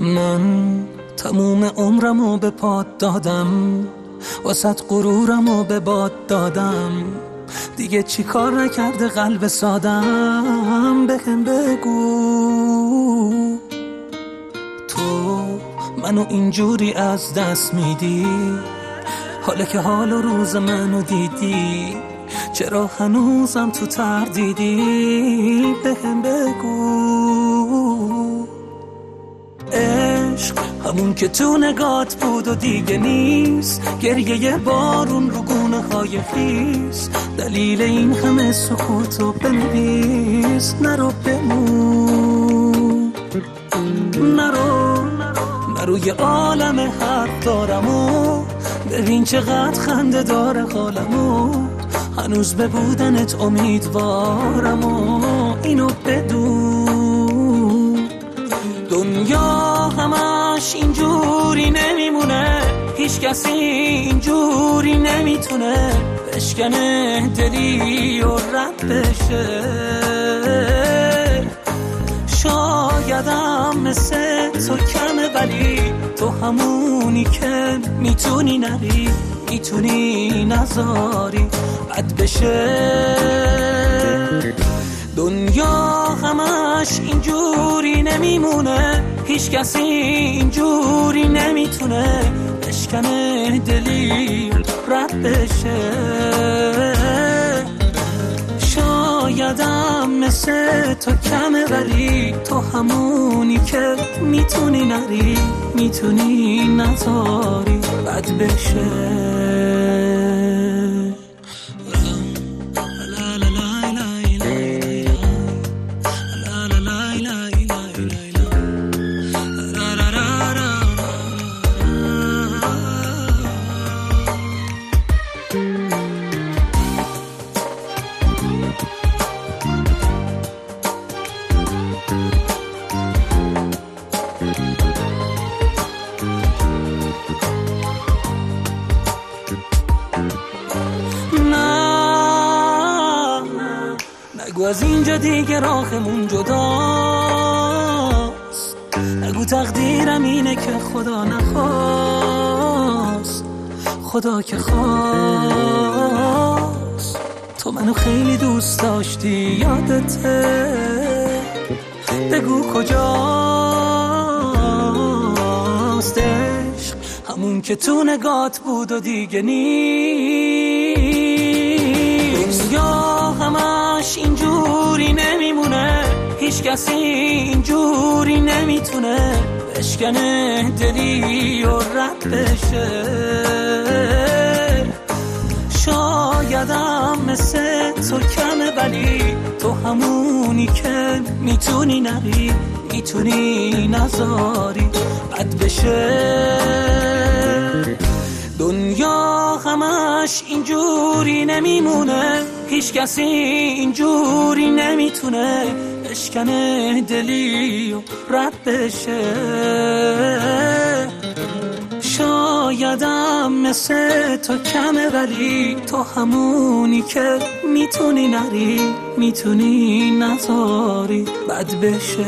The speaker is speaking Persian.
من تموم عمرمو به پاد دادم. وسط غرورمو به باد دادم. دیگه چی کار نکرده قلب سادم؟ بهم بگو. تو منو اینجوری از دست میدی؟ حالا که حال و روز منو دیدی چرا هنوزم تو تردیدی؟ بهم بگو. همون که تو نگات بود و دیگه نیست. گریه یه بارون رو گونه های خیز دلیل این همه سکوت رو بنویس. نرو بمون. نرو. نرو یه عالم حق دارم و ببین چقدر خنده داره حالمو. هنوز به بودنت امیدوارم و اینو اینجوری نمیمونه. هیچ کسی اینجوری نمی‌تونه بشکنه دلی و رد بشه شایدم مثل تو کمه ولی تو همونی که می‌تونی نری می‌تونی نزاری بد بشه. دنیا همش اینجوری نمیمونه. هیچ کسی اینجوری نمی‌تونه بشکنه دلی رد بشه. شایدم مثل تو کمه ولی تو همونی که می‌تونی نری می‌تونی نزاری بد بشه. نگو از اینجا دیگه راهمون جداست. نگو تقدیرم اینه که خدا نخواست. خدا که خواست. تو منو خیلی دوست داشتی یادته. بگو کجاست عشق؟ همون که تو نگات بود و دیگه نیست. همش اینجوری نمیمونه هیچ کسی اینجوری نمی‌تونه بشکنه دلی و رد بشه. شایدم مثل تو کمه ولی تو همونی که می‌تونی نری می‌تونی نزاری بد بشه. دنیا همش اینجوری نمیمونه. هیچ کسی اینجوری نمی‌تونه بشکنه دلی و رد بشه شایدم مثل تو کمه ولی تو همونی که می‌تونی نری می‌تونی نزاری بد بشه.